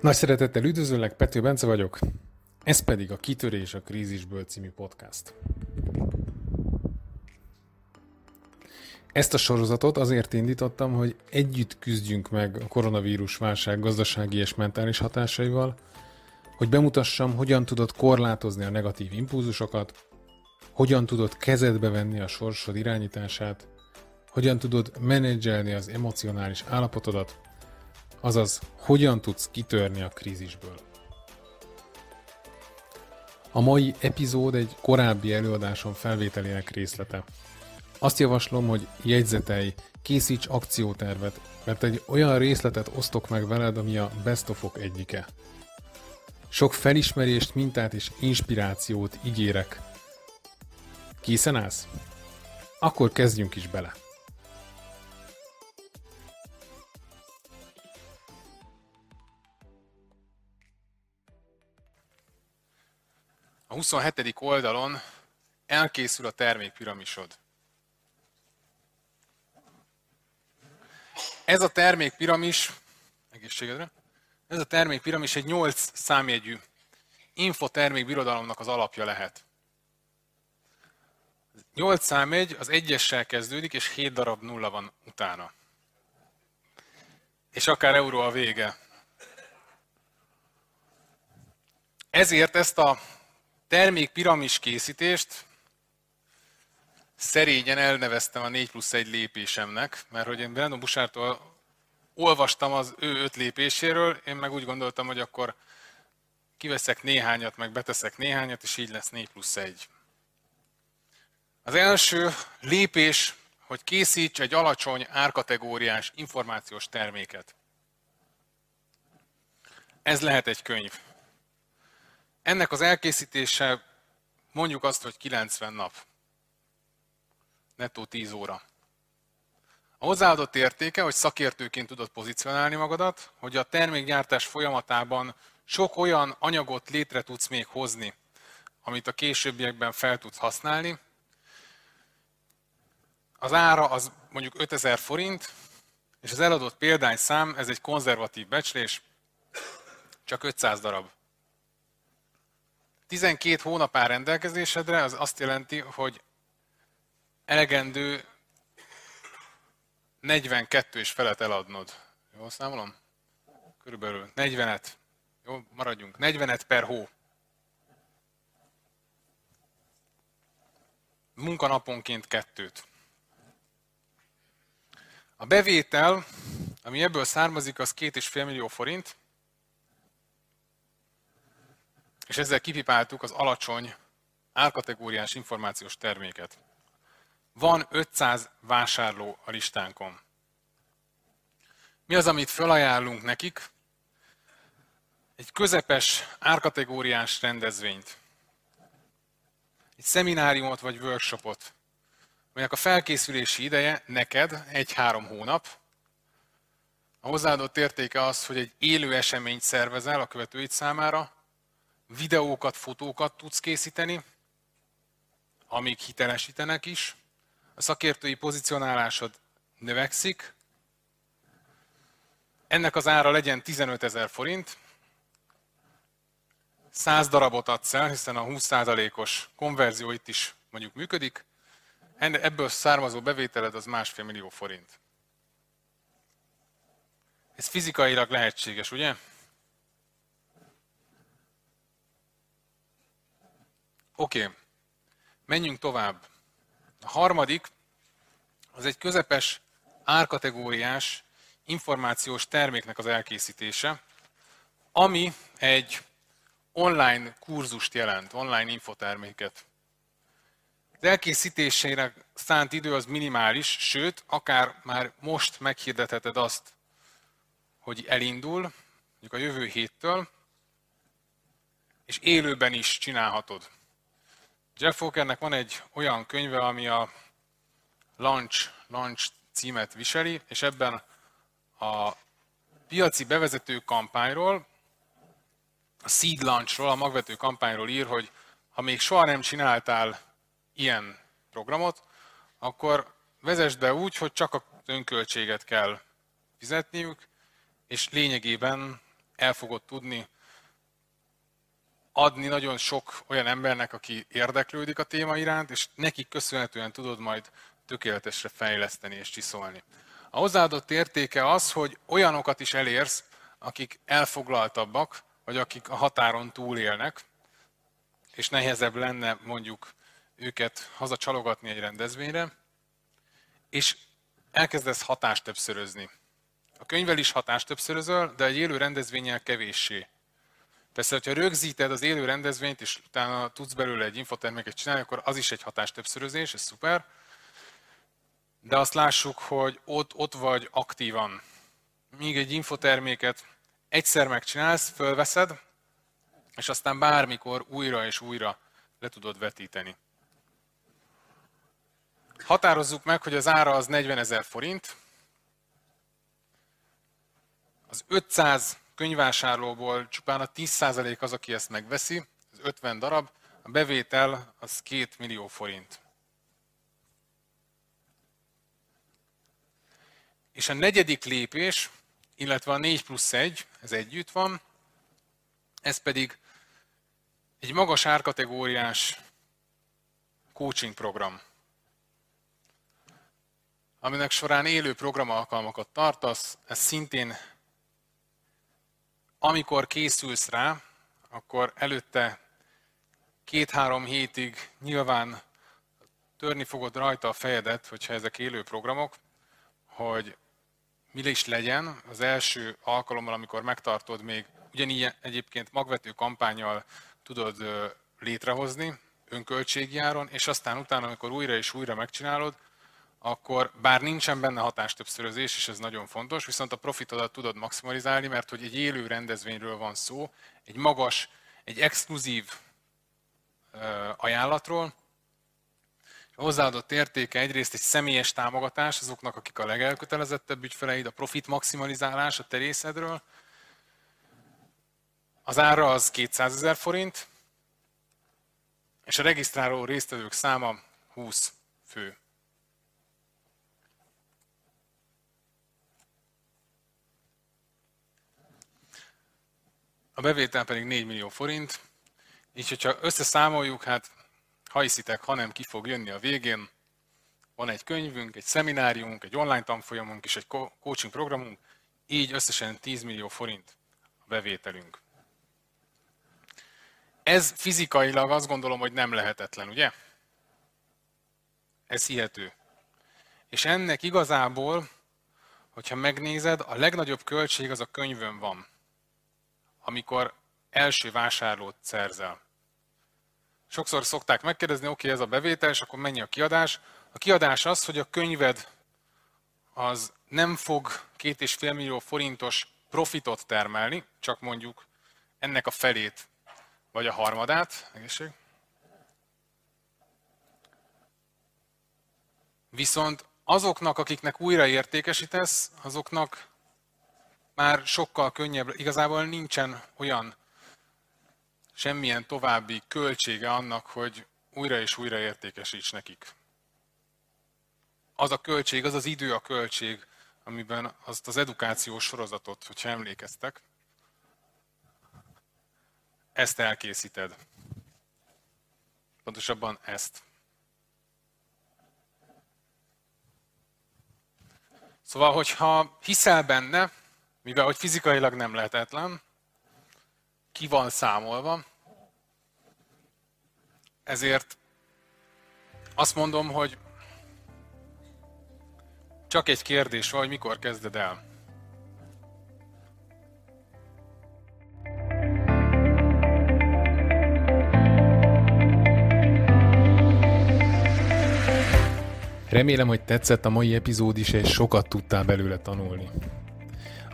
Nagy szeretettel üdvözöllek, Pető Bence vagyok, ez pedig a Kitörés a krízisből című podcast. Ezt a sorozatot azért indítottam, hogy együtt küzdjünk meg a koronavírus válság gazdasági és mentális hatásaival, hogy bemutassam, hogyan tudod korlátozni a negatív impulzusokat, hogyan tudod kezedbe venni a sorsod irányítását, hogyan tudod menedzselni az emocionális állapotodat, azaz hogyan tudsz kitörni a krízisből. A mai epizód egy korábbi előadásom felvételének részlete. Azt javaslom, hogy jegyzetelj, készíts akciótervet, mert egy olyan részletet osztok meg veled, ami a best of egyike. Sok felismerést, mintát és inspirációt ígérek. Készen állsz? Akkor kezdjünk is bele. 27. oldalon elkészül a termékpiramisod. Ez a termékpiramis, egészségedre, ez a termékpiramis egy 8 számjegyű infotermékbirodalomnak az alapja lehet. 8 számjegy az egyessel kezdődik, és 7 darab nulla van utána. És akár euró a vége. Ezért ezt a termékpiramis készítést szerényen elneveztem a 4 plusz 1 lépésemnek, mert hogy én Brandon Busártól olvastam az ő öt lépéséről, én meg úgy gondoltam, hogy akkor kiveszek néhányat, meg beteszek néhányat, és így lesz 4 plusz 1. Az első lépés, hogy készíts egy alacsony árkategóriás információs terméket. Ez lehet egy könyv. Ennek az elkészítése mondjuk azt, hogy 90 nap. Nettó 10 óra. A hozzáadott értéke, hogy szakértőként tudod pozícionálni magadat, hogy a termékgyártás folyamatában sok olyan anyagot létre tudsz még hozni, amit a későbbiekben fel tudsz használni. Az ára az mondjuk 5000 forint, és az eladott példányszám, ez egy konzervatív becslés, csak 500 darab. 12 hónap áll rendelkezésedre, az azt jelenti, hogy elegendő 42 és felet eladnod. Jó, számolom? Körülbelül 40-et. Jó, maradjunk. 40-et per hó. Munkanaponként kettőt. A bevétel, ami ebből származik, az 2,5 millió forint, és ezzel kipipáltuk az alacsony árkategóriás információs terméket. Van 500 vásárló a listánkon. Mi az, amit felajánlunk nekik? Egy közepes árkategóriás rendezvényt. Egy szemináriumot vagy workshopot, aminek a felkészülési ideje neked egy-három hónap. A hozzáadott értéke az, hogy egy élő eseményt szervezel a követőid számára, videókat, fotókat tudsz készíteni, amik hitelesítenek is, a szakértői pozicionálásod növekszik, ennek az ára legyen 15 ezer forint, 100 darabot adsz el, hiszen a 20%-os konverzió itt is mondjuk működik, ebből származó bevételed az másfél millió forint. Ez fizikailag lehetséges, ugye? Oké, okay. menjünk tovább. A harmadik, az egy közepes árkategóriás információs terméknek az elkészítése, ami egy online kurzust jelent, online infoterméket. Az elkészítésére szánt idő az minimális, sőt, akár már most meghirdetheted azt, hogy elindul, mondjuk a jövő héttől, és élőben is csinálhatod. Jeff Walkernek van egy olyan könyve, ami a Launch, Launch címet viseli, és ebben a piaci bevezető kampányról, a Seed Launchról, a magvető kampányról ír, hogy ha még soha nem csináltál ilyen programot, akkor vezesd be úgy, hogy csak a önköltséget kell fizetniük, és lényegében el fogod tudni adni nagyon sok olyan embernek, aki érdeklődik a téma iránt, és nekik köszönhetően tudod majd tökéletesre fejleszteni és csiszolni. A hozzáadott értéke az, hogy olyanokat is elérsz, akik elfoglaltabbak, vagy akik a határon túlélnek, és nehezebb lenne mondjuk őket hazacsalogatni egy rendezvényre, és elkezdesz hatást többszörözni. A könyvvel is hatást többszörözöl, de egy élő rendezvényel kevéssé. Persze, hogyha rögzíted az élő rendezvényt, és utána tudsz belőle egy infoterméket csinálni, akkor az is egy hatás többszörözés, ez szuper. De azt lássuk, hogy ott, ott vagy aktívan. Míg egy infoterméket egyszer megcsinálsz, fölveszed, és aztán bármikor újra és újra le tudod vetíteni. Határozzuk meg, hogy az ára az 40 ezer forint. Az 500 könyvvásárlóból csupán a 10% az, aki ezt megveszi, ez 50 darab, a bevétel az 2 millió forint. És a negyedik lépés, illetve a 4 plusz 1, ez együtt van, ez pedig egy magas árkategóriás coaching program, aminek során élő programalkalmakat tartasz, ez szintén amikor készülsz rá, akkor előtte két-három hétig nyilván törni fogod rajta a fejedet, hogyha ezek élő programok, hogy mi is legyen az első alkalommal, amikor megtartod még ugyanígy egyébként magvető kampányjal tudod létrehozni, önköltségjáron, és aztán utána, amikor újra és újra megcsinálod, akkor bár nincsen benne hatástöbbszörözés, és ez nagyon fontos, viszont a profitodat tudod maximalizálni, mert hogy egy élő rendezvényről van szó, egy magas, egy exkluzív ajánlatról, a hozzáadott értéke egyrészt egy személyes támogatás azoknak, akik a legelkötelezettebb ügyfeleid, a profit maximalizálás a terészedről. Az ára az 200 ezer forint, és a regisztráló résztvevők száma 20 fő. A bevétel pedig 4 millió forint, így hogyha összeszámoljuk, hát ha hiszitek, hanem ki fog jönni a végén, van egy könyvünk, egy szemináriumunk, egy online tanfolyamunk és egy coaching programunk, így összesen 10 millió forint a bevételünk. Ez fizikailag azt gondolom, hogy nem lehetetlen, ugye? Ez hihető. És ennek igazából, hogyha megnézed, a legnagyobb költség az a könyvön van amikor első vásárlót szerzel. Sokszor szokták megkérdezni, oké, okay, ez a bevétel, és akkor mennyi a kiadás. A kiadás az, hogy a könyved az nem fog két és fél millió forintos profitot termelni, csak mondjuk ennek a felét, vagy a harmadát. Egészség. Viszont azoknak, akiknek újra értékesítesz, azoknak már sokkal könnyebb, igazából nincsen olyan semmilyen további költsége annak, hogy újra és újra értékesíts nekik. Az a költség, az az idő a költség, amiben azt az edukációs sorozatot, hogyha emlékeztek, ezt elkészíted. Pontosabban ezt. Szóval, hogyha hiszel benne, mivel hogy fizikailag nem lehetetlen, ki van számolva, ezért azt mondom, hogy csak egy kérdés van, hogy mikor kezded el. Remélem, hogy tetszett a mai epizód is, és sokat tudtál belőle tanulni.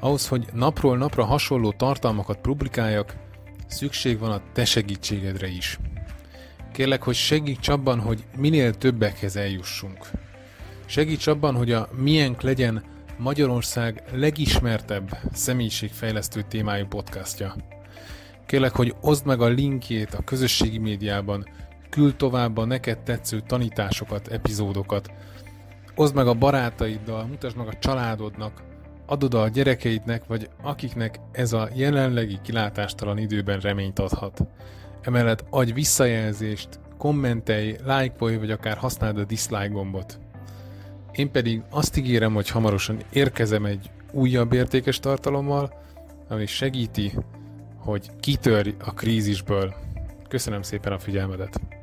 Ahhoz, hogy napról napra hasonló tartalmakat publikáljak, szükség van a te segítségedre is. Kérlek, hogy segíts abban, hogy minél többekhez eljussunk. Segíts abban, hogy a miénk legyen Magyarország legismertebb személyiségfejlesztő témájú podcastja. Kérlek, hogy oszd meg a linkjét a közösségi médiában, küld tovább a neked tetsző tanításokat, epizódokat, oszd meg a barátaiddal, mutasd meg a családodnak, adod a gyerekeidnek, vagy akiknek ez a jelenlegi kilátástalan időben reményt adhat. Emellett adj visszajelzést, kommentelj, lájkolj, vagy akár használd a dislike gombot. Én pedig azt ígérem, hogy hamarosan érkezem egy újabb értékes tartalommal, ami segíti, hogy kitörj a krízisből. Köszönöm szépen a figyelmedet!